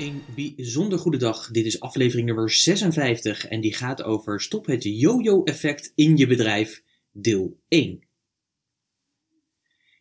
Een bijzonder goede dag. Dit is aflevering nummer 56 en die gaat over stop het yo-yo-effect in je bedrijf, deel 1.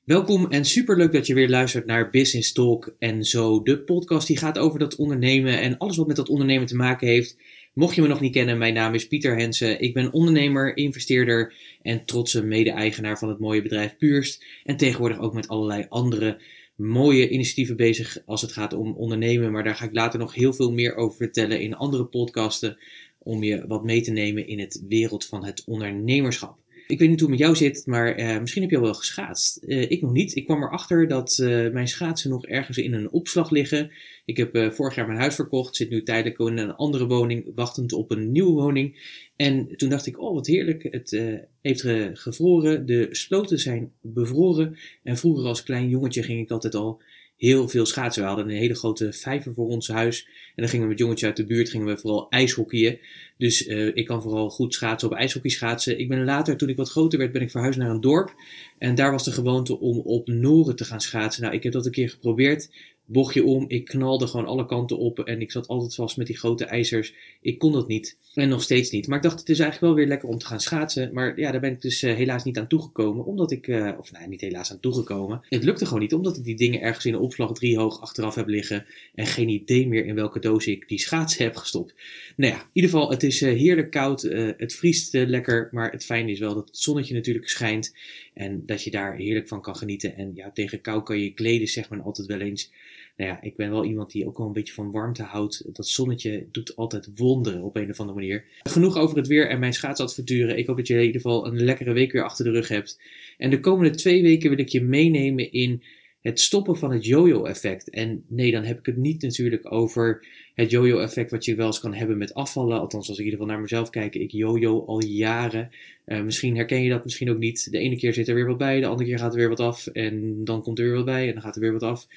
Welkom en superleuk dat je weer luistert naar Business Talk en zo. De podcast die gaat over dat ondernemen en alles wat met dat ondernemen te maken heeft. Mocht je me nog niet kennen, mijn naam is Pieter Hensen. Ik ben ondernemer, investeerder en trotse mede-eigenaar van het mooie bedrijf Puurst. En tegenwoordig ook met allerlei andere mooie initiatieven bezig als het gaat om ondernemen. Maar daar ga ik later nog heel veel meer over vertellen in andere podcasten. Om je wat mee te nemen in het wereld van het ondernemerschap. Ik weet niet hoe het met jou zit, maar uh, misschien heb je al wel geschaatst. Uh, ik nog niet. Ik kwam erachter dat uh, mijn schaatsen nog ergens in een opslag liggen. Ik heb vorig jaar mijn huis verkocht, zit nu tijdelijk in een andere woning, wachtend op een nieuwe woning. En toen dacht ik, oh wat heerlijk, het heeft gevroren, de sloten zijn bevroren. En vroeger als klein jongetje ging ik altijd al heel veel schaatsen. We hadden een hele grote vijver voor ons huis. En dan gingen we met jongetjes uit de buurt gingen we vooral ijshockeyen. Dus uh, ik kan vooral goed schaatsen op ijshockey schaatsen. Ik ben later, toen ik wat groter werd, ben ik verhuisd naar een dorp. En daar was de gewoonte om op noren te gaan schaatsen. Nou, ik heb dat een keer geprobeerd bochtje om. Ik knalde gewoon alle kanten op en ik zat altijd vast met die grote ijzers. Ik kon dat niet. En nog steeds niet. Maar ik dacht, het is eigenlijk wel weer lekker om te gaan schaatsen. Maar ja, daar ben ik dus uh, helaas niet aan toegekomen. Omdat ik, uh, of nee, niet helaas aan toegekomen. Het lukte gewoon niet, omdat ik die dingen ergens in de opslag driehoog achteraf heb liggen. En geen idee meer in welke doos ik die schaatsen heb gestopt. Nou ja, in ieder geval, het is uh, heerlijk koud. het vriest lekker. Maar het fijne is wel dat het zonnetje natuurlijk schijnt. En dat je daar heerlijk van kan genieten. En ja, tegen kou kan je kleden, zeg maar altijd wel eens nou ja, ik ben wel iemand die ook wel een beetje van warmte houdt. Dat zonnetje doet altijd wonderen op een of andere manier. Genoeg over het weer en mijn schaatsadventuren. Ik hoop dat je in ieder geval een lekkere week weer achter de rug hebt. En de komende twee weken wil ik je meenemen in het stoppen van het yo-yo-effect. En nee, dan heb ik het niet natuurlijk over het yo-yo-effect wat je wel eens kan hebben met afvallen. Althans, als ik in ieder geval naar mezelf kijk, ik yo-yo al jaren. Uh, misschien herken je dat, misschien ook niet. De ene keer zit er weer wat bij, de andere keer gaat er weer wat af. En dan komt er weer wat bij en dan gaat er weer wat af.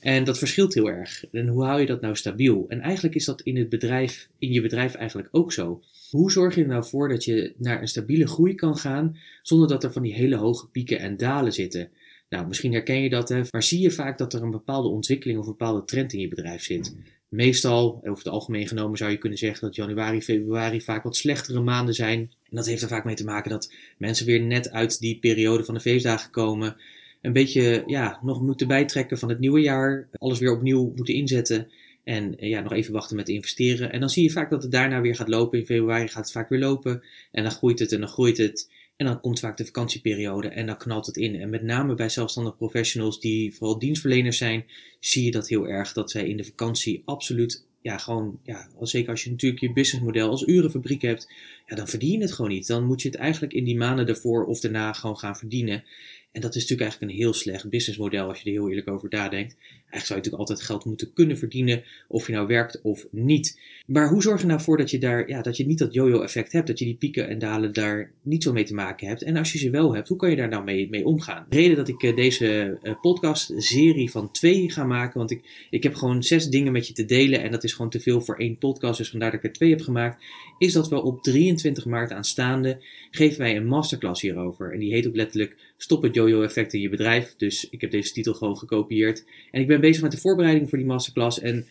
En dat verschilt heel erg. En hoe hou je dat nou stabiel? En eigenlijk is dat in het bedrijf, in je bedrijf eigenlijk ook zo. Hoe zorg je er nou voor dat je naar een stabiele groei kan gaan zonder dat er van die hele hoge pieken en dalen zitten? Nou, misschien herken je dat, hè, maar zie je vaak dat er een bepaalde ontwikkeling of een bepaalde trend in je bedrijf zit. Meestal, over het algemeen genomen, zou je kunnen zeggen dat januari, februari vaak wat slechtere maanden zijn. En dat heeft er vaak mee te maken dat mensen weer net uit die periode van de feestdagen komen een beetje ja, nog moeten bijtrekken van het nieuwe jaar. Alles weer opnieuw moeten inzetten. En eh, ja, nog even wachten met investeren. En dan zie je vaak dat het daarna weer gaat lopen. In februari gaat het vaak weer lopen. En dan groeit het en dan groeit het. En dan komt vaak de vakantieperiode en dan knalt het in. En met name bij zelfstandig professionals die vooral dienstverleners zijn, zie je dat heel erg. Dat zij in de vakantie absoluut, ja, gewoon, ja, zeker als je natuurlijk je businessmodel als urenfabriek hebt, ja, dan verdien je het gewoon niet. Dan moet je het eigenlijk in die maanden ervoor of daarna gewoon gaan verdienen. En dat is natuurlijk eigenlijk een heel slecht businessmodel als je er heel eerlijk over nadenkt. Eigenlijk zou je natuurlijk altijd geld moeten kunnen verdienen, of je nou werkt of niet. Maar hoe zorg je nou voor dat je daar, ja, dat je niet dat yo-yo-effect hebt, dat je die pieken en dalen daar niet zo mee te maken hebt? En als je ze wel hebt, hoe kan je daar nou mee, mee omgaan? De reden dat ik uh, deze uh, podcast-serie van twee ga maken, want ik, ik heb gewoon zes dingen met je te delen en dat is gewoon te veel voor één podcast, dus vandaar dat ik er twee heb gemaakt, is dat we op 23 maart aanstaande geven wij een masterclass hierover. En die heet ook letterlijk Stop het yo-yo-effect in je bedrijf. Dus ik heb deze titel gewoon gekopieerd. En ik ben bezig met de voorbereiding voor die masterclass. En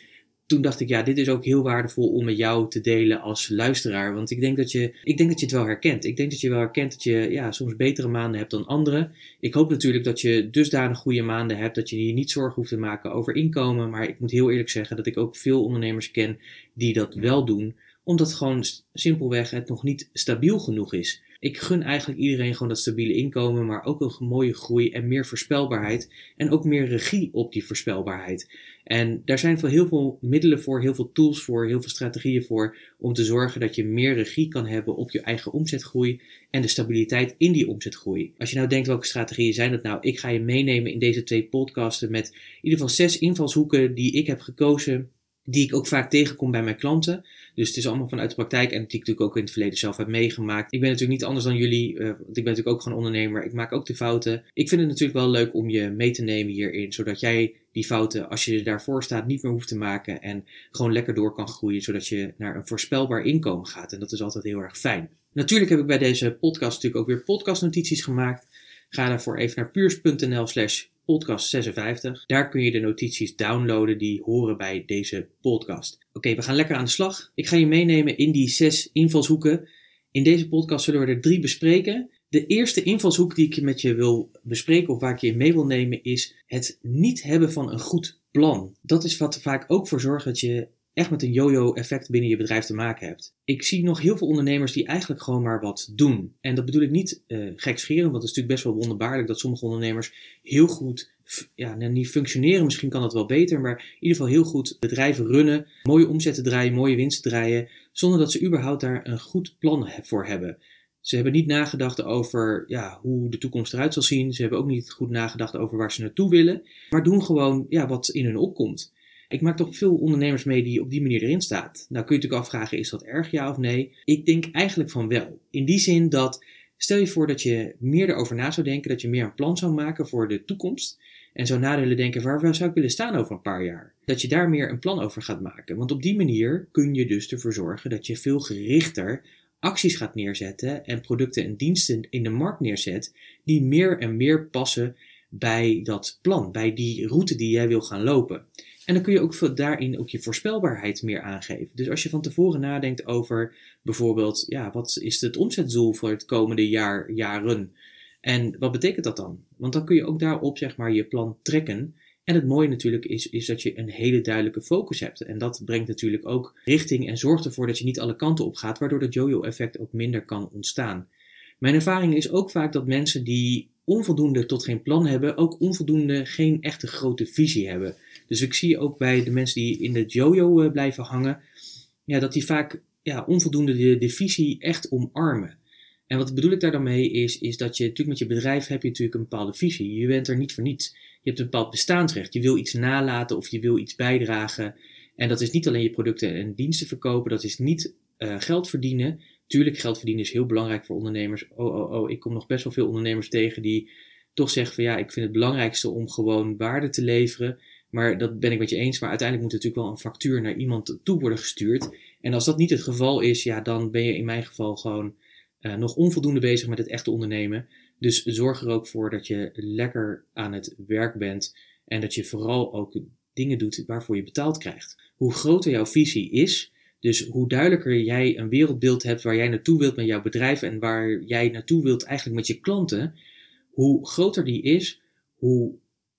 toen dacht ik, ja, dit is ook heel waardevol om met jou te delen als luisteraar. Want ik denk dat je, ik denk dat je het wel herkent. Ik denk dat je wel herkent dat je ja, soms betere maanden hebt dan anderen. Ik hoop natuurlijk dat je dusdanig goede maanden hebt dat je je niet zorgen hoeft te maken over inkomen. Maar ik moet heel eerlijk zeggen dat ik ook veel ondernemers ken die dat wel doen. Omdat gewoon simpelweg het nog niet stabiel genoeg is. Ik gun eigenlijk iedereen gewoon dat stabiele inkomen, maar ook een mooie groei en meer voorspelbaarheid. En ook meer regie op die voorspelbaarheid. En daar zijn veel, heel veel middelen voor, heel veel tools voor, heel veel strategieën voor. Om te zorgen dat je meer regie kan hebben op je eigen omzetgroei en de stabiliteit in die omzetgroei. Als je nou denkt welke strategieën zijn dat nou, ik ga je meenemen in deze twee podcasten met in ieder geval zes invalshoeken die ik heb gekozen die ik ook vaak tegenkom bij mijn klanten. Dus het is allemaal vanuit de praktijk en die ik natuurlijk ook in het verleden zelf heb meegemaakt. Ik ben natuurlijk niet anders dan jullie, uh, want ik ben natuurlijk ook gewoon ondernemer. Ik maak ook de fouten. Ik vind het natuurlijk wel leuk om je mee te nemen hierin, zodat jij die fouten, als je daarvoor staat, niet meer hoeft te maken en gewoon lekker door kan groeien, zodat je naar een voorspelbaar inkomen gaat. En dat is altijd heel erg fijn. Natuurlijk heb ik bij deze podcast natuurlijk ook weer podcastnotities gemaakt. Ga daarvoor even naar puurs.nl slash podcast 56. Daar kun je de notities downloaden die horen bij deze podcast. Oké, we gaan lekker aan de slag. Ik ga je meenemen in die zes invalshoeken. In deze podcast zullen we er drie bespreken. De eerste invalshoek die ik met je wil bespreken of waar ik je mee wil nemen is het niet hebben van een goed plan. Dat is wat er vaak ook voor zorgt dat je echt met een yo-yo effect binnen je bedrijf te maken hebt. Ik zie nog heel veel ondernemers die eigenlijk gewoon maar wat doen. En dat bedoel ik niet uh, gekscherend, want het is natuurlijk best wel wonderbaarlijk dat sommige ondernemers heel goed, ja, nou, niet functioneren, misschien kan dat wel beter, maar in ieder geval heel goed bedrijven runnen, mooie omzetten draaien, mooie winsten draaien, zonder dat ze überhaupt daar een goed plan voor hebben. Ze hebben niet nagedacht over ja, hoe de toekomst eruit zal zien. Ze hebben ook niet goed nagedacht over waar ze naartoe willen. Maar doen gewoon ja, wat in hun opkomt. Ik maak toch veel ondernemers mee die op die manier erin staat. Nou kun je natuurlijk afvragen, is dat erg ja of nee? Ik denk eigenlijk van wel. In die zin dat, stel je voor dat je meer erover na zou denken, dat je meer een plan zou maken voor de toekomst. En zou na willen denken, waar zou ik willen staan over een paar jaar? Dat je daar meer een plan over gaat maken. Want op die manier kun je dus ervoor zorgen dat je veel gerichter acties gaat neerzetten en producten en diensten in de markt neerzet die meer en meer passen bij dat plan, bij die route die jij wil gaan lopen. En dan kun je ook daarin ook je voorspelbaarheid meer aangeven. Dus als je van tevoren nadenkt over bijvoorbeeld, ja, wat is het omzetdoel voor het komende jaar, jaren? En wat betekent dat dan? Want dan kun je ook daarop zeg maar je plan trekken. En het mooie natuurlijk is, is dat je een hele duidelijke focus hebt. En dat brengt natuurlijk ook richting en zorgt ervoor dat je niet alle kanten op gaat, waardoor dat jojo-effect ook minder kan ontstaan. Mijn ervaring is ook vaak dat mensen die onvoldoende tot geen plan hebben, ook onvoldoende geen echte grote visie hebben. Dus ik zie ook bij de mensen die in de jojo eh, blijven hangen, ja, dat die vaak ja, onvoldoende de, visie echt omarmen. En wat bedoel ik daar dan mee is, is dat je natuurlijk met je bedrijf heb je natuurlijk een bepaalde visie. Je bent er niet voor niets. Je hebt een bepaald bestaansrecht. Je wil iets nalaten of je wil iets bijdragen. En dat is niet alleen je producten en diensten verkopen, dat is niet uh, geld verdienen. Tuurlijk, geld verdienen is heel belangrijk voor ondernemers. Oh, oh, oh, ik kom nog best wel veel ondernemers tegen die toch zeggen van ja, ik vind het belangrijkste om gewoon waarde te leveren. Maar dat ben ik met je eens. Maar uiteindelijk moet natuurlijk wel een factuur naar iemand toe worden gestuurd. En als dat niet het geval is, ja, dan ben je in mijn geval gewoon uh, nog onvoldoende bezig met het echte ondernemen. Dus zorg er ook voor dat je lekker aan het werk bent. En dat je vooral ook dingen doet waarvoor je betaald krijgt. Hoe groter jouw visie is, dus hoe duidelijker jij een wereldbeeld hebt waar jij naartoe wilt met jouw bedrijf en waar jij naartoe wilt eigenlijk met je klanten, hoe groter die is, hoe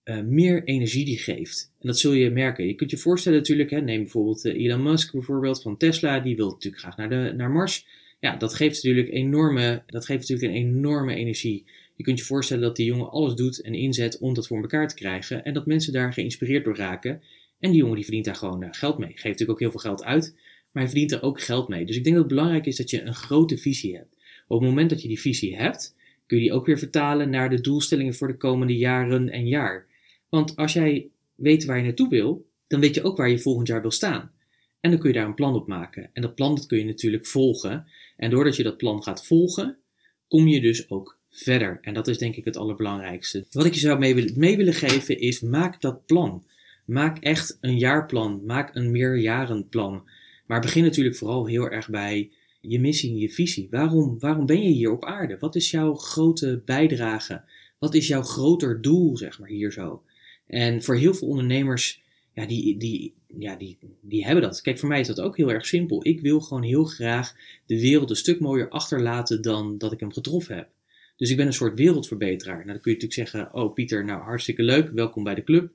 uh, meer energie die geeft. En dat zul je merken. Je kunt je voorstellen natuurlijk, hè, neem bijvoorbeeld uh, Elon Musk bijvoorbeeld van Tesla, die wil natuurlijk graag naar, de, naar Mars. Ja, dat geeft natuurlijk enorme, dat geeft natuurlijk een enorme energie. Je kunt je voorstellen dat die jongen alles doet en inzet om dat voor elkaar te krijgen en dat mensen daar geïnspireerd door raken. En die jongen die verdient daar gewoon uh, geld mee. Geeft natuurlijk ook heel veel geld uit, maar hij verdient er ook geld mee. Dus ik denk dat het belangrijk is dat je een grote visie hebt. Op het moment dat je die visie hebt, kun je die ook weer vertalen naar de doelstellingen voor de komende jaren en jaar. Want als jij weet waar je naartoe wil, dan weet je ook waar je volgend jaar wil staan. En dan kun je daar een plan op maken. En dat plan dat kun je natuurlijk volgen. En doordat je dat plan gaat volgen, kom je dus ook verder. En dat is denk ik het allerbelangrijkste. Wat ik je zou mee, willen, mee willen geven is, maak dat plan. Maak echt een jaarplan. Maak een meerjarenplan. Maar begin natuurlijk vooral heel erg bij je missie, je visie. Waarom, waarom ben je hier op aarde? Wat is jouw grote bijdrage? Wat is jouw groter doel, zeg maar, hier zo? En voor heel veel ondernemers, ja, die, die, ja, die, die hebben dat. Kijk, voor mij is dat ook heel erg simpel. Ik wil gewoon heel graag de wereld een stuk mooier achterlaten dan dat ik hem getroffen heb. Dus ik ben een soort wereldverbeteraar. Nou, dan kun je natuurlijk zeggen, oh Pieter, nou hartstikke leuk, welkom bij de club.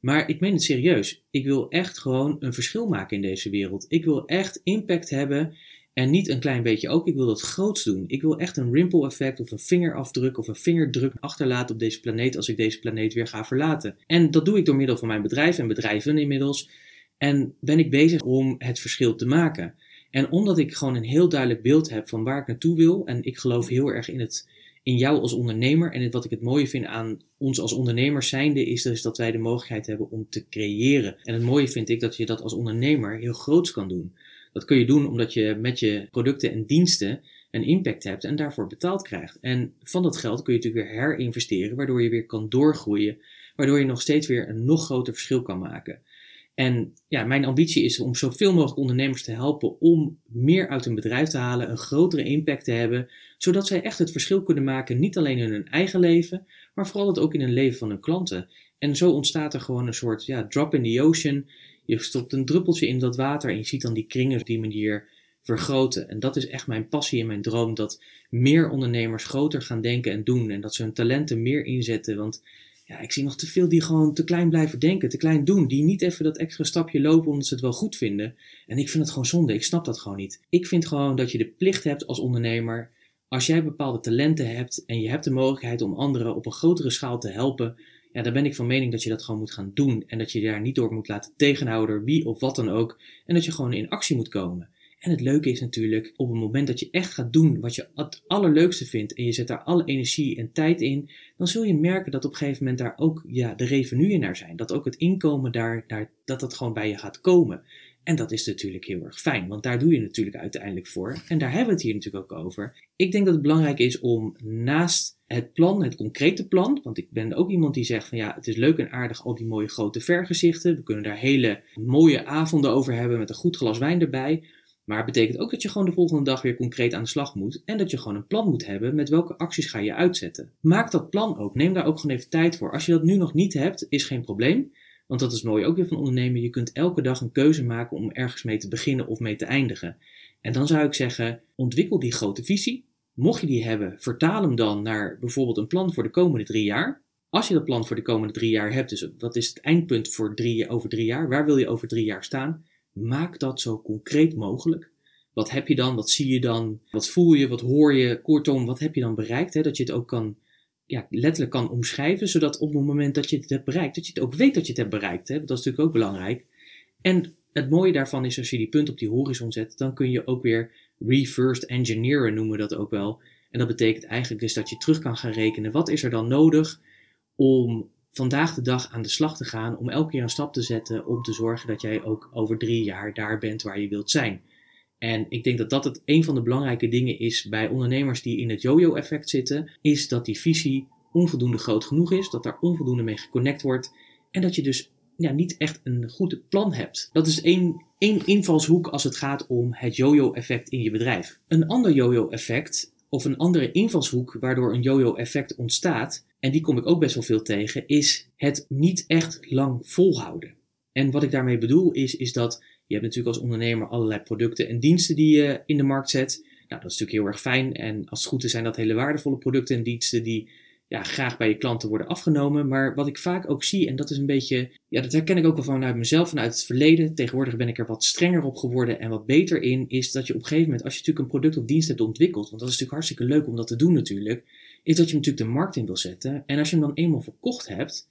Maar ik meen het serieus. Ik wil echt gewoon een verschil maken in deze wereld. Ik wil echt impact hebben en niet een klein beetje ook. Ik wil dat groots doen. Ik wil echt een ripple effect of een vingerafdruk of een vingerdruk achterlaten op deze planeet als ik deze planeet weer ga verlaten. En dat doe ik door middel van mijn bedrijf en bedrijven inmiddels. En ben ik bezig om het verschil te maken. En omdat ik gewoon een heel duidelijk beeld heb van waar ik naartoe wil. En ik geloof heel erg in het, in jou als ondernemer. En wat ik het mooie vind aan ons als ondernemers zijnde, is dus dat wij de mogelijkheid hebben om te creëren. En het mooie vind ik dat je dat als ondernemer heel groots kan doen. Dat kun je doen omdat je met je producten en diensten een impact hebt en daarvoor betaald krijgt. En van dat geld kun je natuurlijk weer herinvesteren, waardoor je weer kan doorgroeien, waardoor je nog steeds weer een nog groter verschil kan maken. En ja, mijn ambitie is om zoveel mogelijk ondernemers te helpen om meer uit hun bedrijf te halen, een grotere impact te hebben, zodat zij echt het verschil kunnen maken, niet alleen in hun eigen leven, maar vooral het ook in het leven van hun klanten. En zo ontstaat er gewoon een soort ja, drop in the ocean. Je stopt een druppeltje in dat water en je ziet dan die kringen op die manier vergroten. En dat is echt mijn passie en mijn droom, dat meer ondernemers groter gaan denken en doen en dat ze hun talenten meer inzetten. Want ja, ik zie nog te veel die gewoon te klein blijven denken, te klein doen, die niet even dat extra stapje lopen omdat ze het wel goed vinden. En ik vind het gewoon zonde, ik snap dat gewoon niet. Ik vind gewoon dat je de plicht hebt als ondernemer, als jij bepaalde talenten hebt en je hebt de mogelijkheid om anderen op een grotere schaal te helpen, ja, dan ben ik van mening dat je dat gewoon moet gaan doen en dat je daar niet door moet laten tegenhouden, wie of wat dan ook, en dat je gewoon in actie moet komen. En het leuke is natuurlijk, op het moment dat je echt gaat doen wat je het allerleukste vindt en je zet daar alle energie en tijd in, dan zul je merken dat op een gegeven moment daar ook ja, de revenue naar zijn. Dat ook het inkomen daar, daar, dat dat gewoon bij je gaat komen. En dat is natuurlijk heel erg fijn, want daar doe je natuurlijk uiteindelijk voor. En daar hebben we het hier natuurlijk ook over. Ik denk dat het belangrijk is om naast het plan, het concrete plan, want ik ben ook iemand die zegt van ja, het is leuk en aardig al die mooie grote vergezichten. We kunnen daar hele mooie avonden over hebben met een goed glas wijn erbij. Maar het betekent ook dat je gewoon de volgende dag weer concreet aan de slag moet en dat je gewoon een plan moet hebben met welke acties ga je uitzetten. Maak dat plan ook. Neem daar ook gewoon even tijd voor. Als je dat nu nog niet hebt, is geen probleem. Want dat is mooi ook weer van ondernemen. Je kunt elke dag een keuze maken om ergens mee te beginnen of mee te eindigen. En dan zou ik zeggen, ontwikkel die grote visie. Mocht je die hebben, vertaal hem dan naar bijvoorbeeld een plan voor de komende drie jaar. Als je dat plan voor de komende drie jaar hebt, dus wat is het eindpunt voor drie, over drie jaar? Waar wil je over drie jaar staan? Maak dat zo concreet mogelijk. Wat heb je dan? Wat zie je dan? Wat voel je? Wat hoor je? Kortom, wat heb je dan bereikt? Hè? Dat je het ook kan, ja, letterlijk kan omschrijven, zodat op het moment dat je het hebt bereikt, dat je het ook weet dat je het hebt bereikt. Hè? Dat is natuurlijk ook belangrijk. En het mooie daarvan is, als je die punt op die horizon zet, dan kun je ook weer reverse engineeren, noemen we dat ook wel. En dat betekent eigenlijk dus dat je terug kan gaan rekenen. Wat is er dan nodig om vandaag de dag aan de slag te gaan om elke keer een stap te zetten om te zorgen dat jij ook over drie jaar daar bent waar je wilt zijn. En ik denk dat dat het een van de belangrijke dingen is bij ondernemers die in het yo-yo-effect zitten, is dat die visie onvoldoende groot genoeg is, dat daar onvoldoende mee geconnect wordt en dat je dus ja, niet echt een goed plan hebt. Dat is één, één invalshoek als het gaat om het yo-yo-effect in je bedrijf. Een ander yo-yo-effect of een andere invalshoek waardoor een yo-yo-effect ontstaat, en die kom ik ook best wel veel tegen, is het niet echt lang volhouden. En wat ik daarmee bedoel is, is dat je hebt natuurlijk als ondernemer allerlei producten en diensten die je in de markt zet. Nou, dat is natuurlijk heel erg fijn. En als het goed is, zijn dat hele waardevolle producten en diensten die ja, graag bij je klanten worden afgenomen. Maar wat ik vaak ook zie, en dat is een beetje, ja, dat herken ik ook wel vanuit mezelf, vanuit het verleden. Tegenwoordig ben ik er wat strenger op geworden en wat beter in, is dat je op een gegeven moment, als je natuurlijk een product of dienst hebt ontwikkeld, want dat is natuurlijk hartstikke leuk om dat te doen natuurlijk, is dat je hem natuurlijk de markt in wil zetten. En als je hem dan eenmaal verkocht hebt,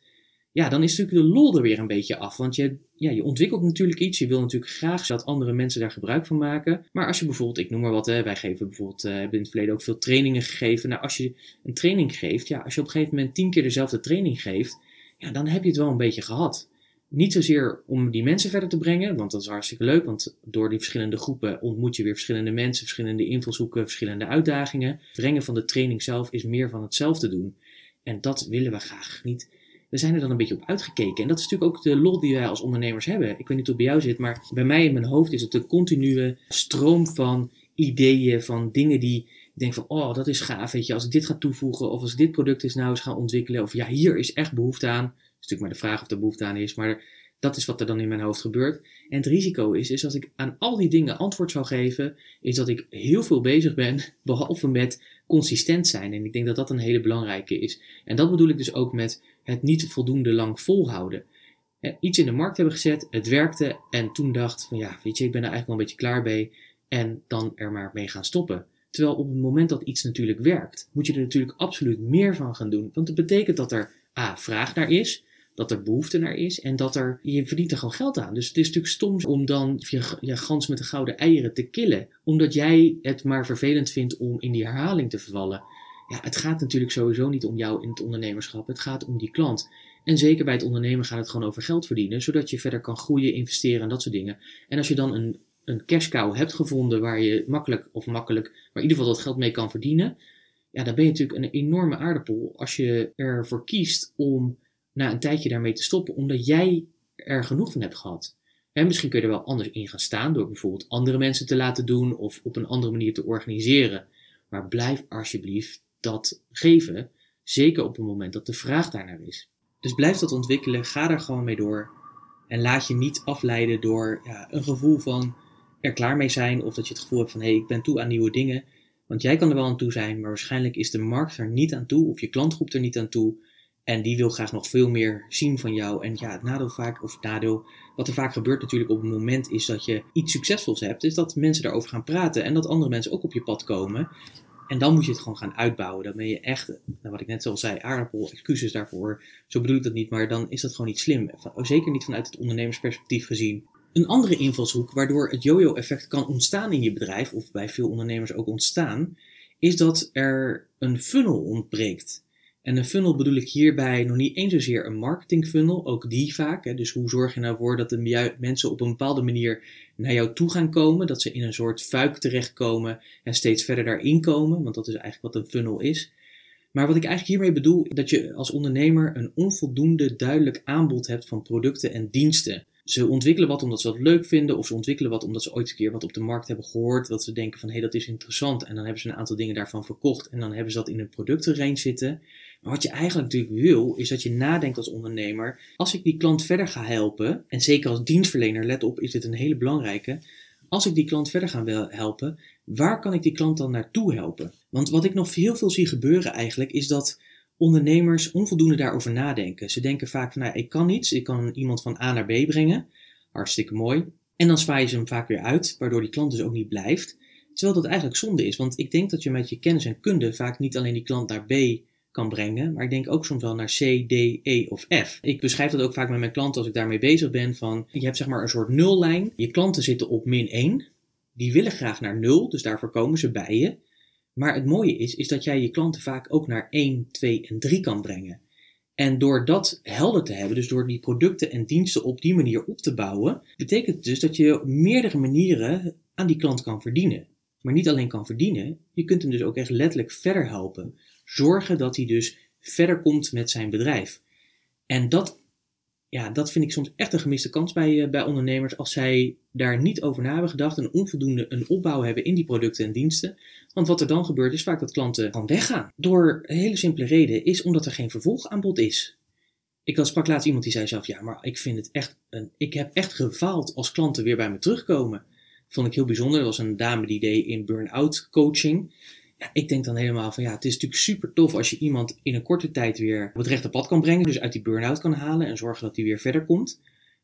ja, dan is natuurlijk de lol er weer een beetje af. Want je, ja, je ontwikkelt natuurlijk iets. Je wil natuurlijk graag dat andere mensen daar gebruik van maken. Maar als je bijvoorbeeld, ik noem maar wat, hè, wij geven bijvoorbeeld, uh, hebben in het verleden ook veel trainingen gegeven. Nou, als je een training geeft, ja, als je op een gegeven moment tien keer dezelfde training geeft, ja, dan heb je het wel een beetje gehad. Niet zozeer om die mensen verder te brengen, want dat is hartstikke leuk, want door die verschillende groepen ontmoet je weer verschillende mensen, verschillende invalshoeken, verschillende uitdagingen. Het brengen van de training zelf is meer van hetzelfde doen. En dat willen we graag niet. We zijn er dan een beetje op uitgekeken. En dat is natuurlijk ook de lol die wij als ondernemers hebben. Ik weet niet hoe het bij jou zit, maar bij mij in mijn hoofd is het een continue stroom van ideeën, van dingen die ik denk van, oh, dat is gaaf, weet je, als ik dit ga toevoegen, of als ik dit product eens nou eens ga ontwikkelen, of ja, hier is echt behoefte aan is natuurlijk maar de vraag of er behoefte aan is, maar dat is wat er dan in mijn hoofd gebeurt. En het risico is, is als ik aan al die dingen antwoord zou geven, is dat ik heel veel bezig ben, behalve met consistent zijn. En ik denk dat dat een hele belangrijke is. En dat bedoel ik dus ook met het niet voldoende lang volhouden. Iets in de markt hebben gezet, het werkte en toen dacht van ja, weet je, ik ben er eigenlijk wel een beetje klaar mee en dan er maar mee gaan stoppen. Terwijl op het moment dat iets natuurlijk werkt, moet je er natuurlijk absoluut meer van gaan doen. Want dat betekent dat er A, vraag naar is, dat er behoefte naar is en dat er, je verdient er gewoon geld aan. Dus het is natuurlijk stom om dan je, je gans met de gouden eieren te killen, omdat jij het maar vervelend vindt om in die herhaling te vervallen. ja, het gaat natuurlijk sowieso niet om jou in het ondernemerschap. Het gaat om die klant. En zeker bij het ondernemen gaat het gewoon over geld verdienen, zodat je verder kan groeien, investeren en dat soort dingen. En als je dan een, een cash cow hebt gevonden waar je makkelijk, of makkelijk, maar in ieder geval dat geld mee kan verdienen, ja, dan ben je natuurlijk een enorme aardappel als je ervoor kiest om na een tijdje daarmee te stoppen, omdat jij er genoeg van hebt gehad. En misschien kun je er wel anders in gaan staan door bijvoorbeeld andere mensen te laten doen of op een andere manier te organiseren. Maar blijf alsjeblieft dat geven, zeker op het moment dat de vraag daarnaar is. Dus blijf dat ontwikkelen, ga daar gewoon mee door. En laat je niet afleiden door een gevoel van er klaar mee zijn of dat je het gevoel hebt van hé, hey, ik ben toe aan nieuwe dingen. Want jij kan er wel aan toe zijn, maar waarschijnlijk is de markt er niet aan toe of je klantgroep er niet aan toe. En die wil graag nog veel meer zien van jou. En ja, het nadeel vaak, of nadeel, wat er vaak gebeurt natuurlijk op het moment is dat je iets succesvols hebt, is dat mensen daarover gaan praten en dat andere mensen ook op je pad komen. En dan moet je het gewoon gaan uitbouwen. Dan ben je echt, nou wat ik net al zei, aardappel, excuses daarvoor. Zo bedoel ik dat niet, maar dan is dat gewoon niet slim. Zeker niet vanuit het ondernemersperspectief gezien. Een andere invalshoek waardoor het yo-yo-effect kan ontstaan in je bedrijf, of bij veel ondernemers ook ontstaan, is dat er een funnel ontbreekt. En een funnel bedoel ik hierbij nog niet eens zozeer een marketing funnel, ook die vaak. Hè. Dus hoe zorg je nou voor dat de mensen op een bepaalde manier naar jou toe gaan komen, dat ze in een soort fuik terechtkomen en steeds verder daarin komen, want dat is eigenlijk wat een funnel is. Maar wat ik eigenlijk hiermee bedoel, dat je als ondernemer een onvoldoende duidelijk aanbod hebt van producten en diensten. Ze ontwikkelen wat omdat ze dat leuk vinden, of ze ontwikkelen wat omdat ze ooit een keer wat op de markt hebben gehoord, dat ze denken van hé, hey, dat is interessant. En dan hebben ze een aantal dingen daarvan verkocht en dan hebben ze dat in een productenrange zitten. Maar wat je eigenlijk natuurlijk wil, is dat je nadenkt als ondernemer, als ik die klant verder ga helpen, en zeker als dienstverlener, let op, is dit een hele belangrijke, als ik die klant verder ga helpen, waar kan ik die klant dan naartoe helpen? Want wat ik nog heel veel zie gebeuren eigenlijk, is dat ondernemers onvoldoende daarover nadenken. Ze denken vaak van, nou, ik kan iets, ik kan iemand van A naar B brengen, hartstikke mooi. En dan zwaaien ze hem vaak weer uit, waardoor die klant dus ook niet blijft. Terwijl dat eigenlijk zonde is, want ik denk dat je met je kennis en kunde vaak niet alleen die klant naar B kan brengen. Maar ik denk ook soms wel naar C, D, E of F. Ik beschrijf dat ook vaak met mijn klanten als ik daarmee bezig ben. Van, je hebt zeg maar een soort nullijn. Je klanten zitten op min 1. Die willen graag naar 0, dus daarvoor komen ze bij je. Maar het mooie is, is dat jij je klanten vaak ook naar 1, 2 en 3 kan brengen. En door dat helder te hebben, dus door die producten en diensten op die manier op te bouwen, betekent het dus dat je op meerdere manieren aan die klant kan verdienen. Maar niet alleen kan verdienen, je kunt hem dus ook echt letterlijk verder helpen zorgen dat hij dus verder komt met zijn bedrijf. En dat, ja, dat vind ik soms echt een gemiste kans bij, eh, bij ondernemers als zij daar niet over na hebben gedacht en onvoldoende een opbouw hebben in die producten en diensten. Want wat er dan gebeurt is vaak dat klanten gewoon weggaan. Door een hele simpele reden is omdat er geen vervolgaanbod is. Ik sprak laatst iemand die zei zelf, ja, maar ik vind het echt, een, ik heb echt gefaald als klanten weer bij me terugkomen. vond ik heel bijzonder. Er was een dame die deed in burn-out coaching ik denk dan helemaal van ja, het is natuurlijk super tof als je iemand in een korte tijd weer op het rechte pad kan brengen. Dus uit die burn-out kan halen en zorgen dat hij weer verder komt.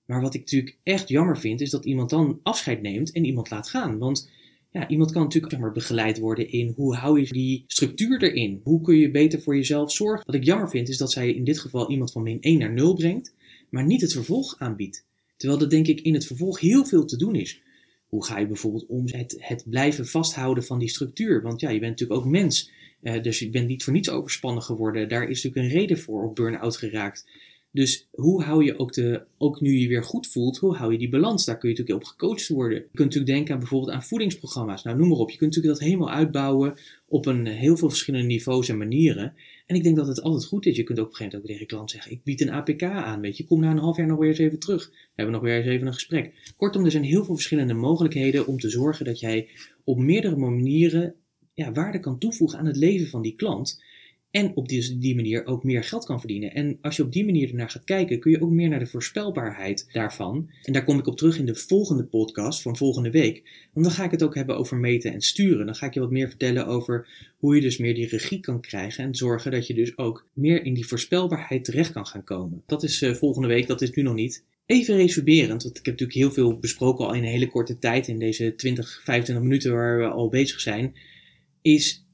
Maar wat ik natuurlijk echt jammer vind, is dat iemand dan afscheid neemt en iemand laat gaan. Want ja, iemand kan natuurlijk zeg maar, begeleid worden in hoe hou je die structuur erin? Hoe kun je beter voor jezelf zorgen? Wat ik jammer vind, is dat zij in dit geval iemand van min 1 naar 0 brengt, maar niet het vervolg aanbiedt. Terwijl er denk ik in het vervolg heel veel te doen is. Hoe ga je bijvoorbeeld om het, het blijven vasthouden van die structuur? Want ja, je bent natuurlijk ook mens. Uh, dus je bent niet voor niets overspannen geworden. Daar is natuurlijk een reden voor op burn-out geraakt. Dus hoe hou je ook, de, ook nu je weer goed voelt, hoe hou je die balans? Daar kun je natuurlijk op gecoacht worden. Je kunt natuurlijk denken aan bijvoorbeeld aan voedingsprogramma's. Nou, noem maar op. Je kunt natuurlijk dat helemaal uitbouwen op een heel veel verschillende niveaus en manieren. En ik denk dat het altijd goed is. Je kunt ook op een gegeven moment ook tegen klant zeggen: Ik bied een APK aan. Weet je, kom na een half jaar nog weer eens even terug. We hebben nog weer eens even een gesprek. Kortom, er zijn heel veel verschillende mogelijkheden om te zorgen dat jij op meerdere manieren ja, waarde kan toevoegen aan het leven van die klant. En op die, die manier ook meer geld kan verdienen. En als je op die manier ernaar gaat kijken, kun je ook meer naar de voorspelbaarheid daarvan. En daar kom ik op terug in de volgende podcast van volgende week. Want dan ga ik het ook hebben over meten en sturen. Dan ga ik je wat meer vertellen over hoe je dus meer die regie kan krijgen. En zorgen dat je dus ook meer in die voorspelbaarheid terecht kan gaan komen. Dat is uh, volgende week, dat is nu nog niet. Even resumerend, want ik heb natuurlijk heel veel besproken al in een hele korte tijd. In deze 20, 25 minuten waar we al bezig zijn. Is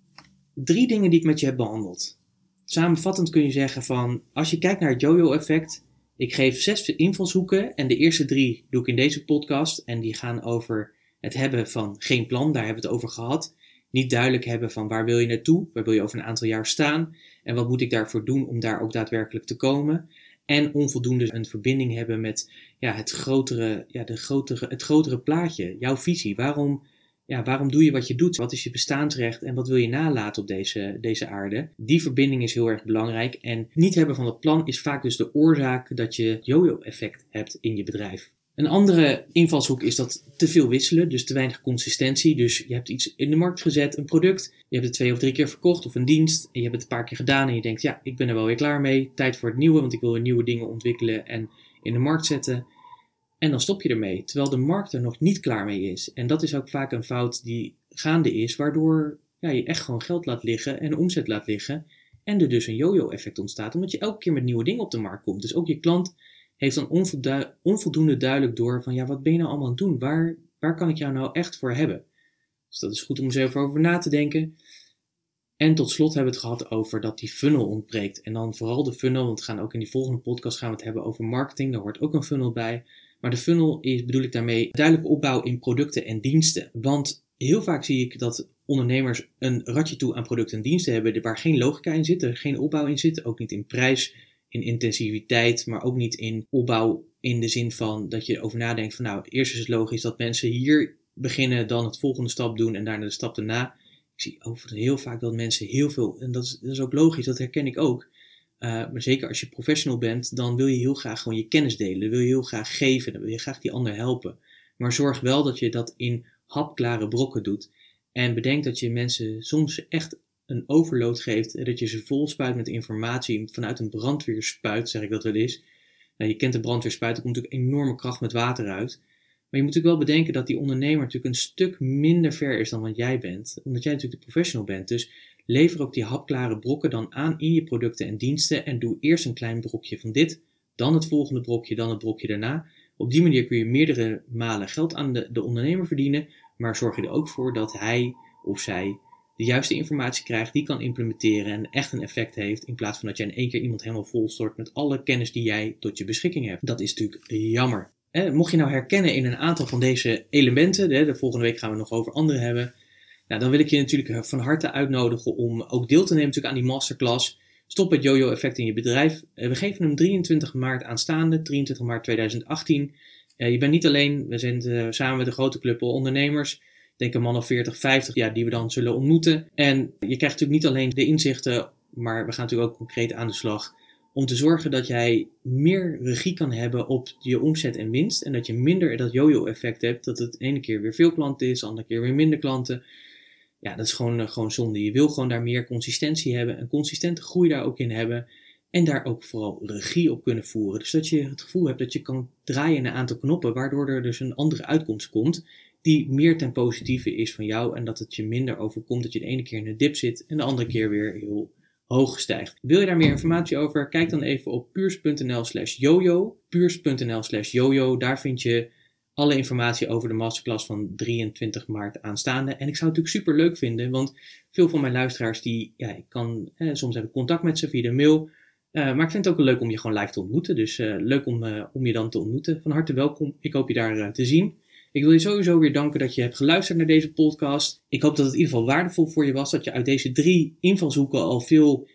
drie dingen die ik met je heb behandeld. Samenvattend kun je zeggen van, als je kijkt naar het jojo-effect, ik geef zes invalshoeken en de eerste drie doe ik in deze podcast en die gaan over het hebben van geen plan, daar hebben we het over gehad. niet duidelijk hebben van waar wil je naartoe, waar wil je over een aantal jaar staan en wat moet ik daarvoor doen om daar ook daadwerkelijk te komen. En onvoldoende een verbinding hebben met ja, het, grotere, ja, de grotere, het grotere plaatje, jouw visie. Waarom, ja, waarom doe je wat je doet? Wat is je bestaansrecht en wat wil je nalaten op deze, deze aarde? Die verbinding is heel erg belangrijk. En niet hebben van het plan is vaak dus de oorzaak dat je yo-yo-effect hebt in je bedrijf. Een andere invalshoek is dat te veel wisselen, dus te weinig consistentie. Dus je hebt iets in de markt gezet, een product, je hebt het twee of drie keer verkocht of een dienst en je hebt het een paar keer gedaan en je denkt, ja, ik ben er wel weer klaar mee, tijd voor het nieuwe, want ik wil weer nieuwe dingen ontwikkelen en in de markt zetten. En dan stop je ermee, terwijl de markt er nog niet klaar mee is. En dat is ook vaak een fout die gaande is, waardoor ja, je echt gewoon geld laat liggen en omzet laat liggen. En er dus een yo-yo effect ontstaat, omdat je elke keer met nieuwe dingen op de markt komt. Dus ook je klant heeft dan onvoldoende duidelijk door van ja, wat ben je nou allemaal aan het doen? Waar, waar kan ik jou nou echt voor hebben? Dus dat is goed om eens over na te denken. En tot slot hebben we het gehad over dat die funnel ontbreekt. En dan vooral de funnel, want we gaan ook in die volgende podcast gaan we het hebben over marketing. Daar hoort ook een funnel bij. Maar de funnel is, bedoel ik daarmee, duidelijke opbouw in producten en diensten. Want heel vaak zie ik dat ondernemers een ratje toe aan producten en diensten hebben waar geen logica in zit, er geen opbouw in zit, ook niet in prijs in intensiviteit, maar ook niet in opbouw in de zin van dat je over nadenkt van nou, eerst is het logisch dat mensen hier beginnen, dan het volgende stap doen en daarna de stap daarna. Ik zie overigens heel vaak dat mensen heel veel, en dat is ook logisch, dat herken ik ook. Uh, maar zeker als je professional bent, dan wil je heel graag gewoon je kennis delen. Dan wil je heel graag geven, dan wil je graag die ander helpen. Maar zorg wel dat je dat in hapklare brokken doet. En bedenk dat je mensen soms echt een overload geeft, dat je ze vol spuit met informatie vanuit een brandweerspuit, zeg ik dat wel is. Nou, je kent de brandweerspuit, er komt natuurlijk enorme kracht met water uit. Maar je moet natuurlijk wel bedenken dat die ondernemer natuurlijk een stuk minder ver is dan wat jij bent, omdat jij natuurlijk de professional bent. Dus lever ook die hapklare brokken dan aan in je producten en diensten en doe eerst een klein brokje van dit, dan het volgende brokje, dan het brokje daarna. Op die manier kun je meerdere malen geld aan de, de ondernemer verdienen, maar zorg je er ook voor dat hij of zij de juiste informatie krijgt, die kan implementeren en echt een effect heeft, in plaats van dat je in één keer iemand helemaal volstort met alle kennis die jij tot je beschikking hebt. Dat is natuurlijk jammer. mocht je nou herkennen in een aantal van deze elementen, de volgende week gaan we nog over andere hebben, nou, dan wil ik je natuurlijk van harte uitnodigen om ook deel te nemen natuurlijk aan die masterclass. Stop het yo-yo effect in je bedrijf. Eh, we geven hem 23 maart aanstaande, 23 maart 2018. Eh, je bent niet alleen, we zijn eh, samen met de grote club ondernemers denk een man of 40, 50 ja, die we dan zullen ontmoeten. En je krijgt natuurlijk niet alleen de inzichten, maar we gaan natuurlijk ook concreet aan de slag om te zorgen dat jij meer regie kan hebben op je omzet en winst. En dat je minder dat yo-yo effect hebt, dat het ene keer weer veel klanten is, de andere keer weer minder klanten. Ja, dat is gewoon, eh, gewoon zonde. Je wil gewoon daar meer consistentie hebben, een consistente groei daar ook in hebben. En daar ook vooral regie op kunnen voeren. Dus dat je het gevoel hebt dat je kan draaien in een aantal knoppen, waardoor er dus een andere uitkomst komt die meer ten positieve is van jou en dat het je minder overkomt dat je de ene keer in de dip zit en de andere keer weer heel hoog stijgt. Wil je daar meer informatie over? Kijk dan even op puurs.nl slash jojo. Puurs.nl slash jojo. Daar vind je alle informatie over de masterclass van 23 maart aanstaande. En ik zou het natuurlijk super leuk vinden, want veel van mijn luisteraars die, ja, ik kan, soms heb ik contact met ze via de mail. Uh, maar ik vind het ook leuk om je gewoon live te ontmoeten. Dus uh, leuk om, uh, om je dan te ontmoeten. Van harte welkom. Ik hoop je daar te zien. Ik wil je sowieso weer danken dat je hebt geluisterd naar deze podcast. Ik hoop dat het in ieder geval waardevol voor je was. Dat je uit deze drie invalshoeken al veel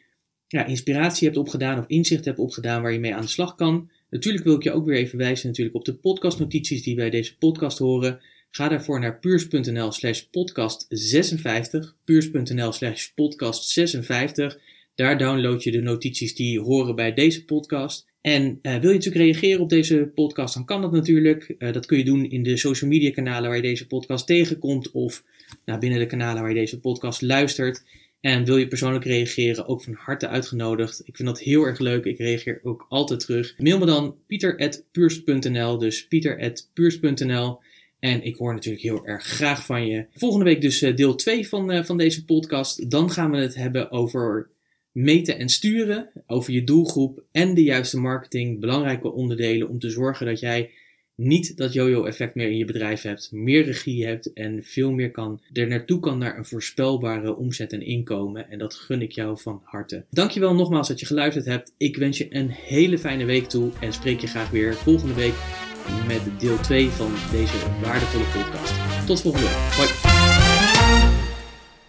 ja, inspiratie hebt opgedaan of inzicht hebt opgedaan waar je mee aan de slag kan. Natuurlijk wil ik je ook weer even wijzen natuurlijk op de podcastnotities die bij deze podcast horen. Ga daarvoor naar puurs.nl slash podcast 56. Puurs.nl slash podcast 56. Daar download je de notities die horen bij deze podcast. En uh, wil je natuurlijk reageren op deze podcast, dan kan dat natuurlijk. Uh, dat kun je doen in de social media kanalen waar je deze podcast tegenkomt of nou, binnen de kanalen waar je deze podcast luistert. En wil je persoonlijk reageren, ook van harte uitgenodigd. Ik vind dat heel erg leuk. Ik reageer ook altijd terug. Mail me dan pieter.puurs.nl, dus pieter.puurs.nl. En ik hoor natuurlijk heel erg graag van je. Volgende week dus uh, deel 2 van, van deze podcast. Dan gaan we het hebben over meten en sturen over je doelgroep en de juiste marketing belangrijke onderdelen om te zorgen dat jij niet dat yo-yo effect meer in je bedrijf hebt, meer regie hebt en veel meer kan, er naartoe kan naar een voorspelbare omzet en inkomen. En dat gun ik jou van harte. Dankjewel nogmaals dat je geluisterd hebt. Ik wens je een hele fijne week toe en spreek je graag weer volgende week met deel 2 van deze waardevolle podcast. Tot volgende week. Hoi.